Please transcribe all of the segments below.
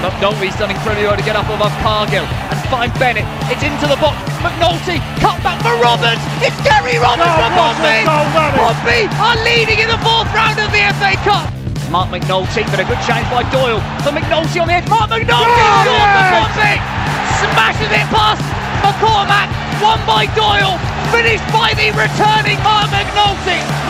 McNulty's done incredibly well to get up above Cargill and find Bennett. It's into the box. McNulty cut back for Roberts. It's Gary Roberts for Pompey. Pompey are leading in the fourth round of the FA Cup. Marc McNulty, but a good chance by Doyle. For McNulty on the edge. Marc McNulty oh, scores for. Smashes it past McCormack. Won by Doyle. Finished by the returning Marc McNulty.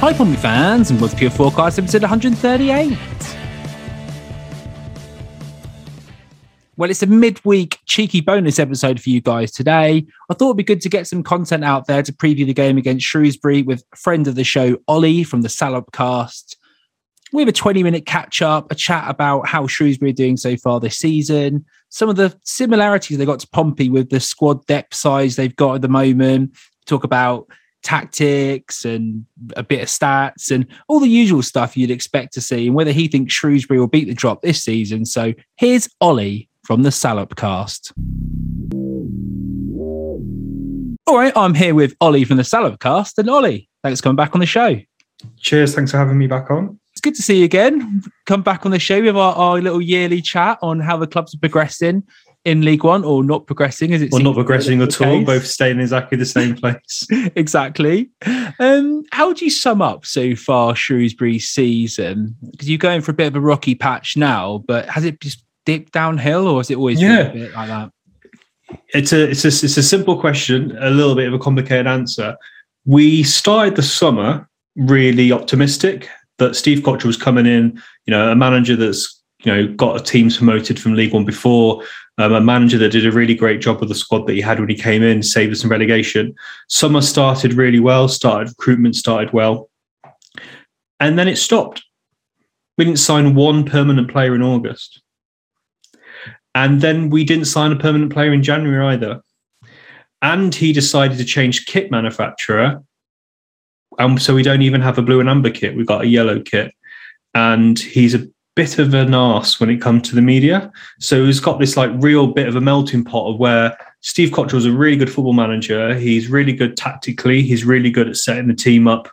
Hi, Pompey fans, and to Pure Forecast episode 138. Well, it's a midweek cheeky bonus episode for you guys today. I thought it'd be good to get some content out there to preview the game against Shrewsbury with friend of the show, Ollie from the Salop Cast. We have a 20 minute catch up, a chat about how Shrewsbury are doing so far this season, some of the similarities they got to Pompey with the squad depth size they've got at the moment, talk about tactics and a bit of stats and all the usual stuff you'd expect to see, and whether he thinks Shrewsbury will beat the drop this season. So here's Ollie from the Salop cast. All right, I'm here with Ollie from the Salop cast. And Ollie, thanks for coming back on the show. Cheers. Thanks for having me back on. It's good to see you again. Come back on the show with our, our little yearly chat on how the clubs are progressing in League One or not progressing as it or not progressing at all, both staying in exactly the same place. exactly. Um, how would you sum up so far Shrewsbury's season? Because you're going for a bit of a rocky patch now, but has it just dipped downhill or has it always yeah. been a bit like that? It's a it's a it's a simple question, a little bit of a complicated answer. We started the summer really optimistic that Steve Cotterill was coming in, you know, a manager that's you know got a teams promoted from League One before, um, a manager that did a really great job with the squad that he had when he came in, saved us some relegation. Summer started really well, started recruitment started well, and then it stopped. We didn't sign one permanent player in August, and then we didn't sign a permanent player in January either. And he decided to change kit manufacturer, and so we don't even have a blue and amber kit. We've got a yellow kit, and he's a bit of an ass when it comes to the media. So he's got this like real bit of a melting pot of where Steve Cotterill is a really good football manager. He's really good tactically. He's really good at setting the team up.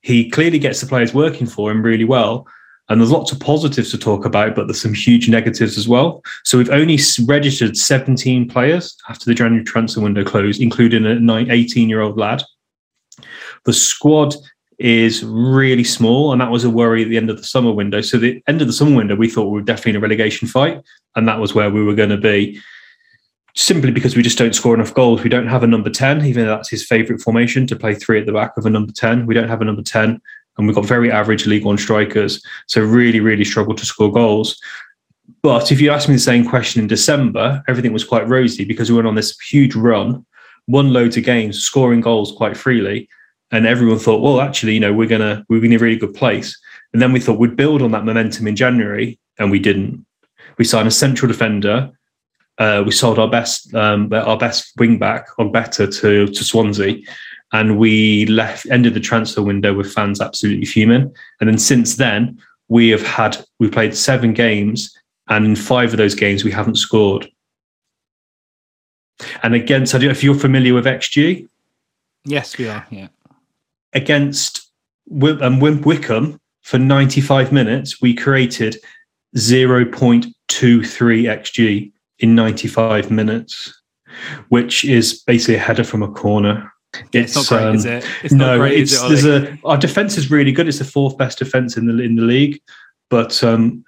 He clearly gets the players working for him really well. And there's lots of positives to talk about, but there's some huge negatives as well. So we've only registered 17 players after the January transfer window closed, including a 18 year old lad. The squad is really small, and that was a worry at the end of the summer window. So the end of the summer window, we thought we were definitely in a relegation fight, and that was where we were going to be. Simply because we just don't score enough goals. We don't have a number 10, even though that's his favourite formation to play three at the back of a number 10. We don't have a number 10, and we've got very average League One strikers. So really, really struggle to score goals. But if you asked me the same question in December, everything was quite rosy because we went on this huge run, won loads of games, scoring goals quite freely and everyone thought, well, actually, you know, we're gonna we're in a really good place. And then we thought we'd build on that momentum in January, and we didn't. We signed a central defender. Uh, we sold our best um, our best wing back better to to Swansea, and we left ended the transfer window with fans absolutely fuming. And then since then, we have had we played seven games, and in five of those games we haven't scored. And against, I if you're familiar with XG. Yes, we are. Yeah against um, Wycombe for 95 minutes, we created 0.23 xg in 95 minutes, which is basically a header from a corner. It's, it's not great, um, is it? It's no, great, it's, it, there's a our defense is really good. It's the fourth best defense in the in the league, but um,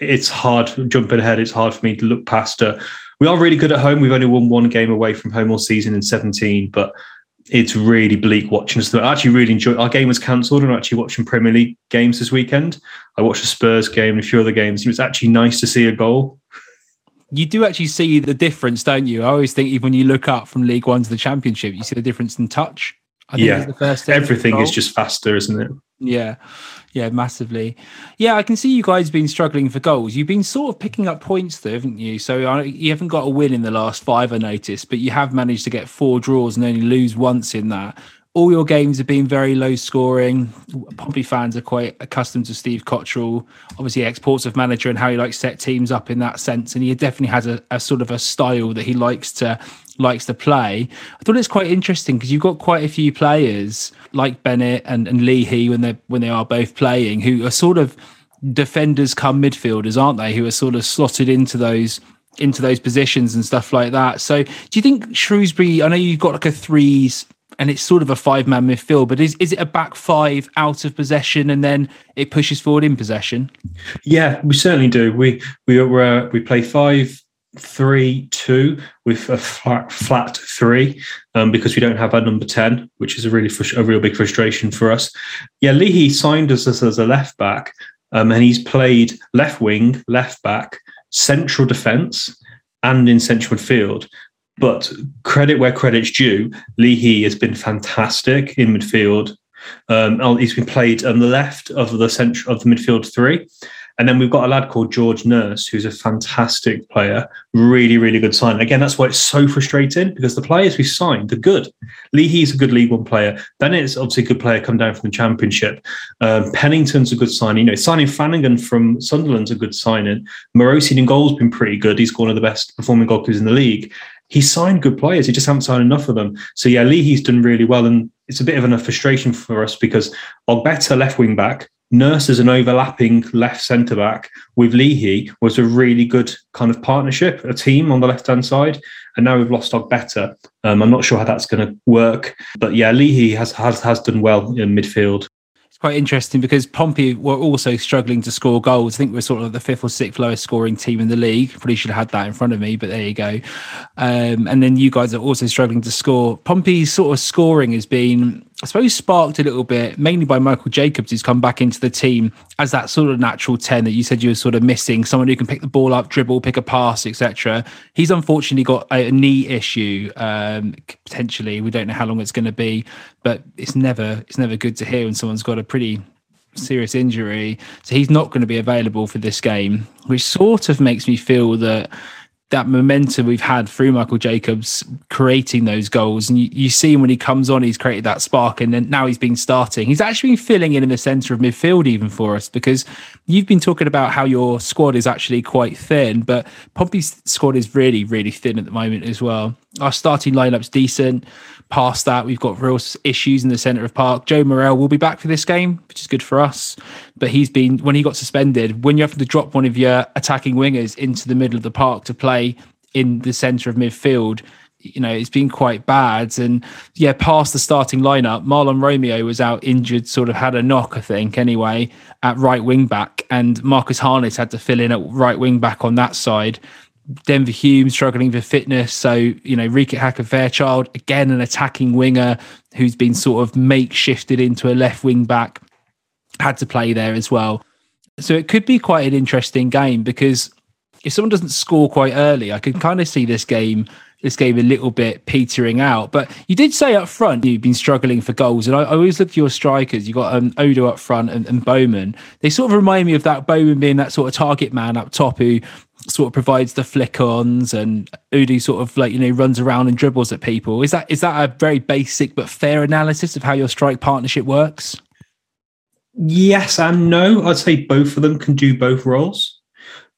it's hard jumping ahead. It's hard for me to look past. Uh, we are really good at home. We've only won one game away from home all season in 17, but it's really bleak watching us. I actually really enjoyed. Our game was cancelled, and I'm actually watching Premier League games this weekend. I watched the Spurs game and a few other games. It was actually nice to see a goal. You do actually see the difference, don't you? I always think even when you look up from League One to the Championship, you see the difference in touch. yeah, the first everything is just faster, isn't it? Yeah, yeah, massively. Yeah, I can see you guys been struggling for goals. You've been sort of picking up points though, haven't you? So uh, you haven't got a win in the last five, I noticed, but you have managed to get four draws and only lose once in that. All your games have been very low scoring. Pompey fans are quite accustomed to Steve Cotterill, obviously ex-Portsmouth manager, and how he likes set teams up in that sense. And he definitely has a, a sort of a style that he likes to likes to play. I thought it's quite interesting because you've got quite a few players like Bennett and, and Leahy when they when they are both playing who are sort of defenders come midfielders, aren't they? Who are sort of slotted into those into those positions and stuff like that. So do you think Shrewsbury? I know you've got like a threes and it's sort of a five man midfield, but is, is it a back five out of possession and then it pushes forward in possession? Yeah, we certainly do. We we we play five three two with a flat, flat three um, because we don't have our number 10 which is a really a real big frustration for us. Yeah leahy signed us as, as a left back um, and he's played left wing left back central defence and in central midfield. But credit where credit's due leahy has been fantastic in midfield. Um, he's been played on the left of the central of the midfield three and then we've got a lad called George Nurse, who's a fantastic player, really, really good sign. Again, that's why it's so frustrating because the players we signed are good. Leahy's a good League One player. Bennett's obviously a good player, come down from the Championship. Um, Pennington's a good signing. You know, signing Flanagan from Sunderland's a good signing. Marosi in goal's been pretty good. He's one of the best performing goalkeepers in the league. He signed good players. He just hasn't signed enough of them. So yeah, Leahy's done really well, and it's a bit of a frustration for us because Ogbeta left wing back, Nurse as an overlapping left centre back with Leahy was a really good kind of partnership, a team on the left hand side. And now we've lost Ogbeta. Um, I'm not sure how that's going to work, but yeah, Leahy has has has done well in midfield It's quite interesting because Pompey were also struggling to score goals. I think we're sort of the fifth or sixth lowest scoring team in the league. Probably should have had that in front of me, but there you go. Um, and then you guys are also struggling to score. Pompey's sort of scoring has been I suppose sparked a little bit, mainly by Michael Jacobs, who's come back into the team as that sort of natural 10 that you said you were sort of missing, someone who can pick the ball up, dribble, pick a pass, etc. He's unfortunately got a knee issue, um, potentially. We don't know how long it's going to be, but it's never it's never good to hear when someone's got a pretty serious injury. So he's not going to be available for this game, which sort of makes me feel that that momentum we've had through Michael Jacobs creating those goals. And you, you see him when he comes on, he's created that spark. And then now he's been starting. He's actually been filling in in the centre of midfield, even for us, because you've been talking about how your squad is actually quite thin, but Pompey's squad is really, really thin at the moment as well. Our starting lineup's decent. Past that, we've got real issues in the centre of park. Joe Morrell will be back for this game, which is good for us. But he's been, when he got suspended, when you have to drop one of your attacking wingers into the middle of the park to play in the centre of midfield, you know, it's been quite bad. And yeah, past the starting lineup, Mahlon Romeo was out injured, sort of had a knock, I think, anyway, at right wing back. And Marcus Harness had to fill in at right wing back on that side. Denver Hume struggling for fitness. So, you know, Reeco Hackett-Fairchild, again, an attacking winger who's been sort of makeshifted into a left wing back, had to play there as well. So it could be quite an interesting game because if someone doesn't score quite early, I can kind of see this game this game a little bit petering out. But you did say up front you've been struggling for goals, and I, I always look at your strikers. You got um, Udoh up front and, and Bowman. They sort of remind me of that Bowman being that sort of target man up top who sort of provides the flick ons and Udoh sort of like you know runs around and dribbles at people. Is that is that a very basic but fair analysis of how your strike partnership works? Yes and no. I'd say both of them can do both roles.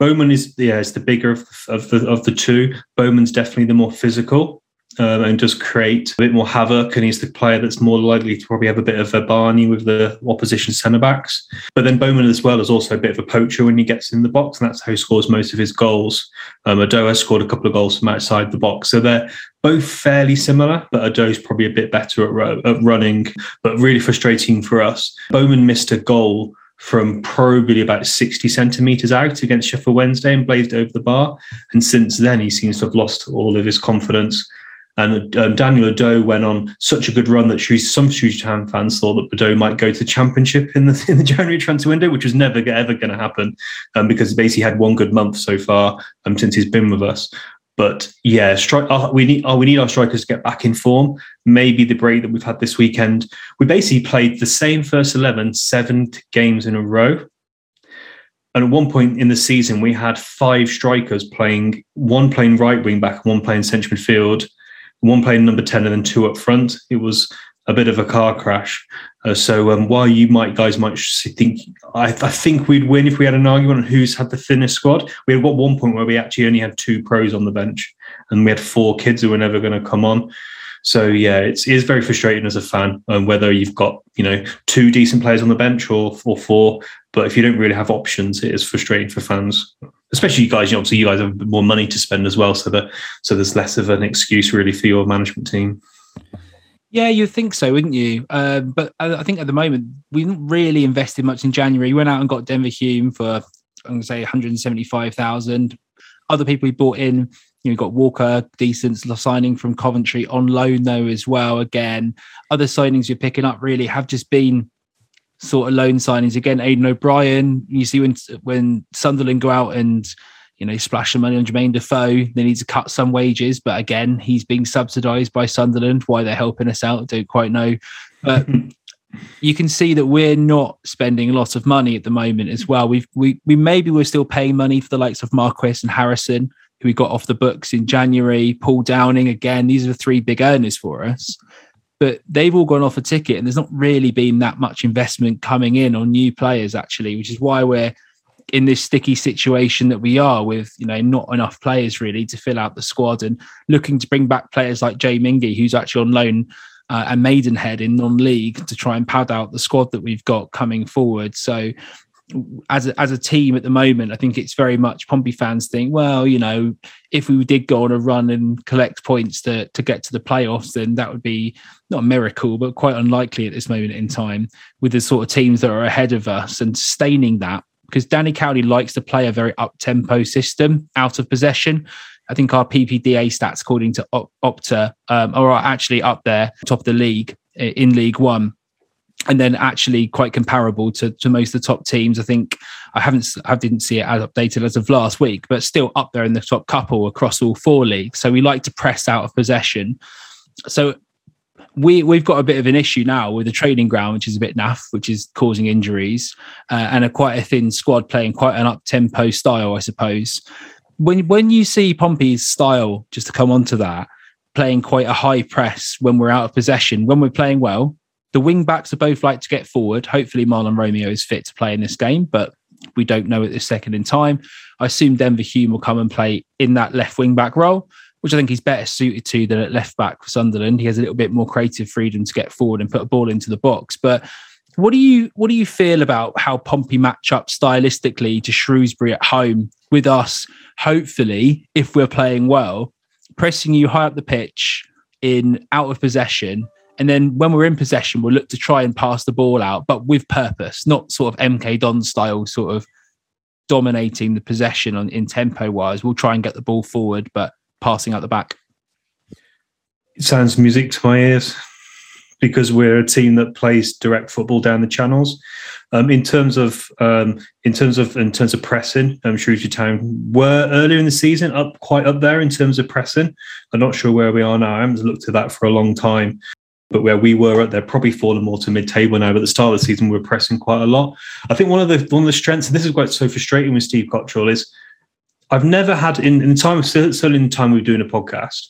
Bowman is yeah is the bigger of the, of the of the two. Bowman's definitely the more physical um, and does create a bit more havoc. And he's the player that's more likely to probably have a bit of a Barney with the opposition centre backs. But then Bowman as well is also a bit of a poacher when he gets in the box, and that's how he scores most of his goals. Um, Udoh has scored a couple of goals from outside the box, so they're both fairly similar, but Udoh's probably a bit better at, at running, but really frustrating for us. Bowman missed a goal from probably about 60 centimetres out against Sheffield Wednesday and blazed over the bar. And since then, he seems to have lost all of his confidence. And um, Daniel Udoh went on such a good run that some Shrewsbury fans thought that Udoh might go to the Championship in the, in the January transfer window, which was never ever going to happen um, because he basically had one good month so far um, since he's been with us. But yeah, strike. Uh, we need. Oh, we need our strikers to get back in form. Maybe the break that we've had this weekend. We basically played the same first eleven seven games in a row. And at one point in the season, we had five strikers playing, one playing right wing back, one playing central midfield, one playing number 10, and then two up front. It was a bit of a car crash. Uh, so um, while you might guys might think, I, I, think we'd win if we had an argument on who's had the thinnest squad. We had got one point where we actually only had two pros on the bench, and we had four kids who were never going to come on. So yeah, it's, it is very frustrating as a fan, um, whether you've got you know two decent players on the bench or or four. But if you don't really have options, it is frustrating for fans, especially you guys. You know, obviously, you guys have more money to spend as well, so that so there's less of an excuse really for your management team. Yeah, you'd think so, wouldn't you? Uh, but I think at the moment we didn't really invested much in January. We went out and got Denver Hume for I'm going to say 175,000. Other people we bought in, you know, got Walker, decent signing from Coventry on loan though as well. Again, other signings you're picking up really have just been sort of loan signings. Again, Aiden O'Brien. You see when when Sunderland go out and you know, splash some money on Jermain Defoe. They need to cut some wages, but again, he's being subsidised by Sunderland. Why they're helping us out, don't quite know. But you can see that we're not spending a lot of money at the moment as well. We've we we maybe we're still paying money for the likes of Marquis and Harrison, who we got off the books in January. Paul Downing again. These are the three big earners for us. But they've all gone off a ticket, and there's not really been that much investment coming in on new players, actually, which is why we're in this sticky situation that we are with, you know, not enough players really to fill out the squad and looking to bring back players like Jay Mingi, who's actually on loan uh, and Maidenhead in non-league to try and pad out the squad that we've got coming forward. So as a, as a team at the moment, I think it's very much Pompey fans think, well, you know, if we did go on a run and collect points to to get to the playoffs, then that would be not a miracle, but quite unlikely at this moment in time with the sort of teams that are ahead of us and sustaining that because Danny Cowley likes to play a very up tempo system out of possession. I think our PPDA stats, according to Opta, um, are actually up there, top of the league in League One, and then actually quite comparable to, to most of the top teams. I think I haven't, I didn't see it as updated as of last week, but still up there in the top couple across all four leagues. So we like to press out of possession. So we we've got a bit of an issue now with the training ground, which is a bit naff, which is causing injuries, uh, and a quite a thin squad playing quite an up tempo style, I suppose. When when you see Pompey's style, just to come on to that, playing quite a high press when we're out of possession, when we're playing well, the wing backs are both like to get forward. Hopefully, Mahlon Romeo is fit to play in this game, but we don't know at this second in time. I assume Denver Hume will come and play in that left wing back role which I think he's better suited to than at left back for Sunderland. He has a little bit more creative freedom to get forward and put a ball into the box. But what do you what do you feel about how Pompey match up stylistically to Shrewsbury at home with us? Hopefully, if we're playing well, pressing you high up the pitch in out of possession. And then when we're in possession, we'll look to try and pass the ball out, but with purpose, not sort of MK Don style, sort of dominating the possession on in tempo wise. We'll try and get the ball forward, but passing out the back. It sounds music to my ears because we're a team that plays direct football down the channels. Um, in terms of um, in terms of in terms of pressing, um, Shrewsbury Town were earlier in the season up quite up there in terms of pressing. I'm not sure where we are now. I haven't looked at that for a long time. But where we were at, they're probably fallen more to mid-table now. But at the start of the season, we were pressing quite a lot. I think one of the one of the strengths, and this is quite so frustrating with Steve Cotterill, is I've never had in, in time certainly in the time we've doing a podcast.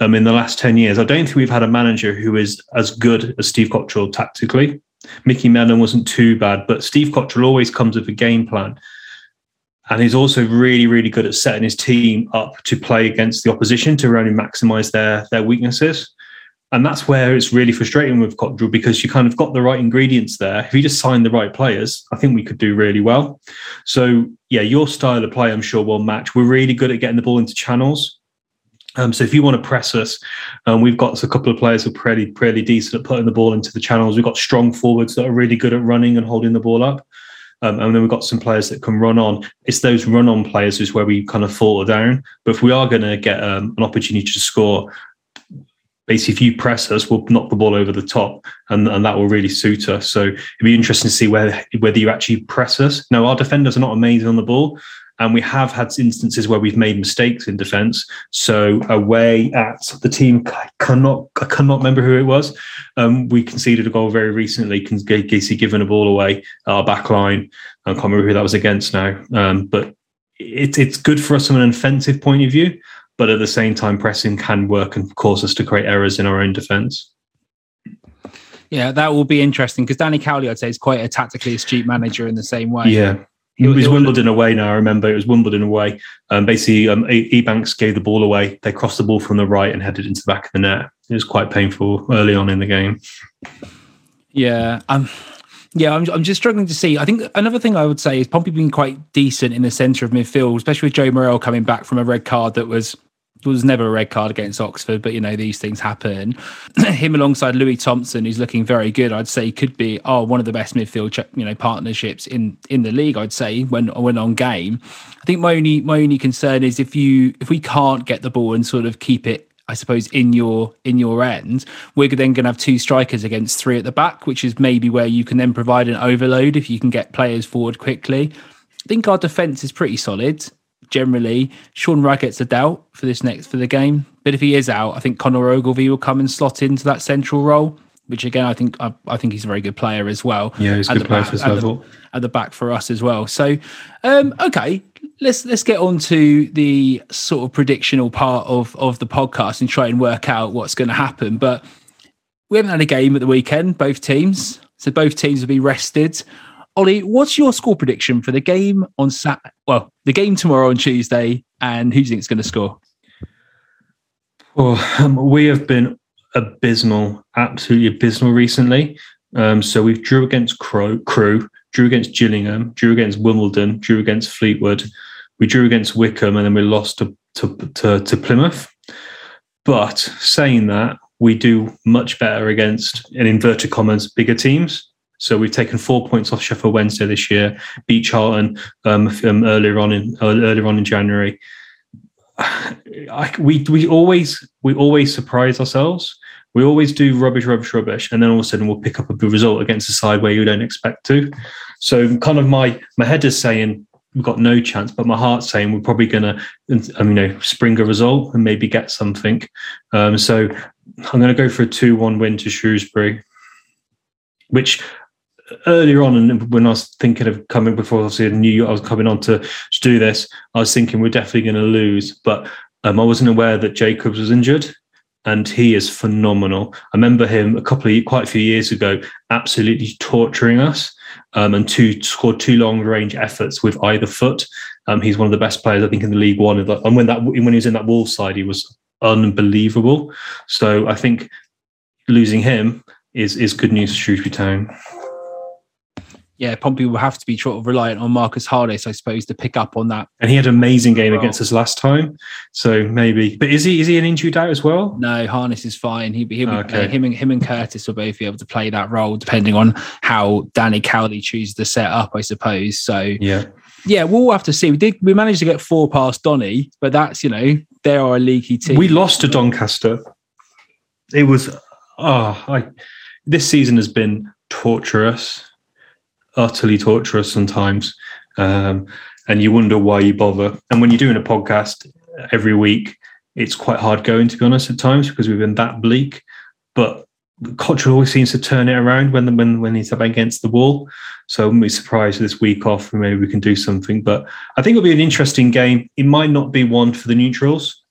Um, in the last 10 years, I don't think we've had a manager who is as good as Steve Cotterill tactically. Mickey Mellon wasn't too bad, but Steve Cotterill always comes with a game plan. And he's also really, really good at setting his team up to play against the opposition to really maximize their, their weaknesses. And that's where it's really frustrating with Cotterill because you kind of got the right ingredients there. If you just signed the right players, I think we could do really well. So, yeah, your style of play, I'm sure, will match. We're really good at getting the ball into channels. Um, so if you want to press us, um, we've got a couple of players who are pretty, pretty decent at putting the ball into the channels. We've got strong forwards that are really good at running and holding the ball up. Um, and then we've got some players that can run on. It's those run on players is where we kind of fall down. But if we are going to get um, an opportunity to score, basically if you press us, we'll knock the ball over the top, and, and that will really suit us. So it'd be interesting to see whether whether you actually press us. Now our defenders are not amazing on the ball, and we have had instances where we've made mistakes in defence. So away at the team, I cannot I cannot remember who it was. Um, we conceded a goal very recently. Casey giving a ball away our back line. I can't remember who that was against now. Um, but it, it's good for us from an offensive point of view. But at the same time, pressing can work and cause us to create errors in our own defence. Yeah, that will be interesting because Danny Cowley, I'd say, is quite a tactically astute manager in the same way. Yeah. It was Wimbledon away now. I remember it was Wimbledon away. Um, basically, um, Ebanks gave the ball away. They crossed the ball from the right and headed into the back of the net. It was quite painful early on in the game. Yeah. Um, yeah, I'm, I'm just struggling to see. I think another thing I would say is Pompey being quite decent in the centre of midfield, especially with Joe Morrell coming back from a red card that was was never a red card against Oxford, but you know these things happen. Him alongside Louis Thompson, who's looking very good, I'd say could be oh one of the best midfield you know partnerships in in the league. I'd say when when on game. I think my only my only concern is if you if we can't get the ball and sort of keep it I suppose in your in your end, we're then going to have two strikers against three at the back, which is maybe where you can then provide an overload if you can get players forward quickly. I think our defense is pretty solid generally. Sean Raggett's a doubt for this next for the game, but if he is out, I think Connor Ogilvie will come and slot into that central role. Which again, I think I, I think he's a very good player as well. Yeah, he's a good player back, for his at level. The, at the back for us as well. So, um, okay, let's let's get on to the sort of predictional part of of the podcast and try and work out what's going to happen. But we haven't had a game at the weekend, both teams. So both teams will be rested. Ollie, what's your score prediction for the game on Sat? Well, the game tomorrow on Tuesday, and who do you think is going to score? Well, um, we have been abysmal, absolutely abysmal recently. Um, so we've drew against Crow, Crewe, drew against Gillingham, drew against Wimbledon, drew against Fleetwood. We drew against Wycombe, and then we lost to, to, to, to Plymouth. But saying that, we do much better against, in inverted commas, bigger teams. So we've taken four points off Sheffield Wednesday this year, beat Charlton um, um, earlier on in uh, earlier on in January. I, we we always we always surprise ourselves. We always do rubbish, rubbish, rubbish, and then all of a sudden we'll pick up a good result against a side where you don't expect to. So kind of my my head is saying we've got no chance, but my heart's saying we're probably going to, um, you know, spring a result and maybe get something. Um, so I'm going to go for a two-one win to Shrewsbury, which earlier on, and when I was thinking of coming before, obviously I knew I was coming on to, to do this, I was thinking we're definitely going to lose, but um, I wasn't aware that Jacobs was injured. And he is phenomenal. I remember him a couple of quite a few years ago, absolutely torturing us, um, and two scored two long range efforts with either foot. Um, he's one of the best players I think in the League One. And when that when he was in that wall side, he was unbelievable. So I think losing him is is good news for Shrewsbury Town yeah, Pompey will have to be sort of reliant on Marcus Harness, I suppose, to pick up on that. And he had an amazing game against us last time, so maybe. But is he is he an injured out as well? No, Harness is fine. He, he'll be, okay. uh, him and him and Curtis will both be able to play that role, depending on how Danny Cowley chooses to set up, I suppose. So yeah, yeah, we'll have to see. We did we managed to get four past Donny, but that's you know they are a leaky team. We lost to Doncaster. It was oh, I, this season has been torturous utterly torturous sometimes. Um, and you wonder why you bother. And when you're doing a podcast every week, it's quite hard going, to be honest, at times because we've been that bleak. But Cotterill always seems to turn it around when when when he's up against the wall. So I'm be surprised this week off. Maybe we can do something. But I think it'll be an interesting game. It might not be one for the neutrals.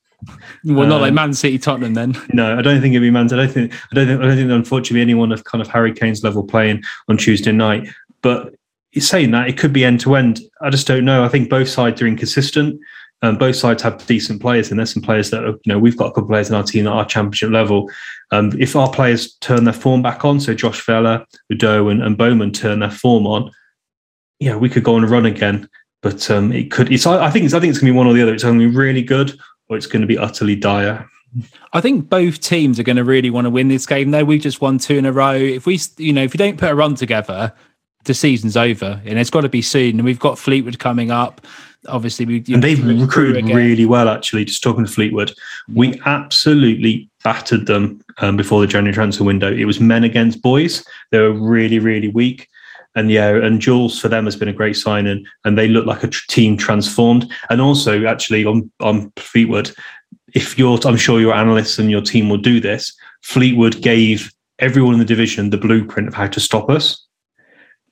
Well, um, not like um, Man City, Tottenham, then. No, I don't think it'll be Man. I don't think. I don't think. I don't think. Unfortunately, anyone of kind of Harry Kane's level playing on Tuesday night. But saying that, it could be end to end. I just don't know. I think both sides are inconsistent. Um, both sides have decent players, and there's some players that are, you know we've got a couple of players in our team that are championship level. Um, if our players turn their form back on, so Josh Vela, Udoh, and, and Bowman turn their form on, yeah, we could go on a run again. But um, it could. It's. I think. It's, I think it's going to be one or the other. It's going to be really good, or it's going to be utterly dire. I think both teams are going to really want to win this game. Though we've just won two in a row. If we, you know, if we don't put a run together, the season's over and it's got to be soon. And we've got Fleetwood coming up. Obviously, we and they've recruited really well. Actually, just talking to Fleetwood, we absolutely battered them um, before the January transfer window. It was men against boys. They were really, really weak. and yeah, and Jules for them has been a great signing, and they look like a tr- team transformed. And also, actually, on on Fleetwood, if you're, I'm sure your analysts and your team will do this. Fleetwood gave everyone in the division the blueprint of how to stop us.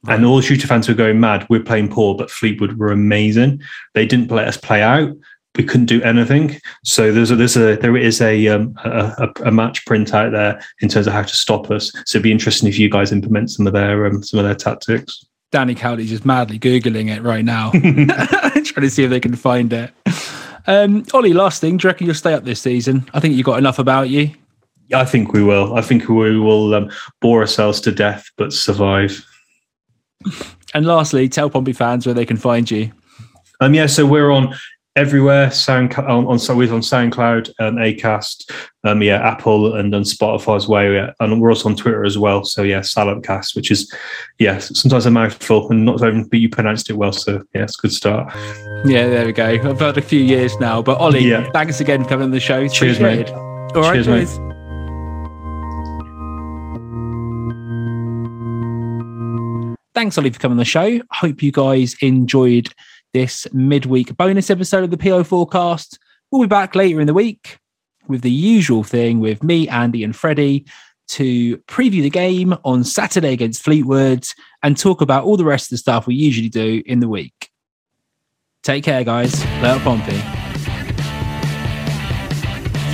And all the shooter fans were going mad. We're playing poor, but Fleetwood were amazing. They didn't let us play out. We couldn't do anything. So there's a, there's a there is a, um, a a match print out there in terms of how to stop us. So it'd be interesting if you guys implement some of their um, some of their tactics. Danny Cowley's just madly googling it right now, trying to see if they can find it. Um, Ollie, last thing, do you reckon you'll stay up this season? I think you've got enough about you. I think we will. I think we will um, bore ourselves to death, but survive. And lastly, tell Pompey fans where they can find you. Um, yeah, so we're on everywhere. Sound on, on so we're on SoundCloud, um, Acast, um, yeah, Apple, and on Spotify as well. Yeah, and we're also on Twitter as well. So yeah, Salopcast, which is yeah, sometimes a mouthful, and not even, but you pronounced it well. So yeah, it's a good start. Yeah, there we go. I've had a few years now, but Ollie, Yeah. thanks again for coming on the show. Cheers, mate. All right, Cheers, mate. Thanks, Ollie, for coming on the show. Hope you guys enjoyed this midweek bonus episode of the PO Forecast. We'll be back later in the week with the usual thing with me, Andy, and Freddie to preview the game on Saturday against Fleetwood and talk about all the rest of the stuff we usually do in the week. Take care, guys. Later, Pompey.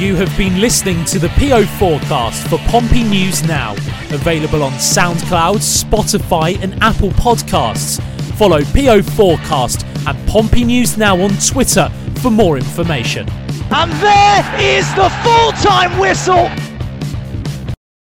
You have been listening to the PO forecast for Pompey News Now, available on SoundCloud, Spotify, and Apple Podcasts. Follow PO Forecast and Pompey News Now on Twitter for more information. And there is the full time whistle.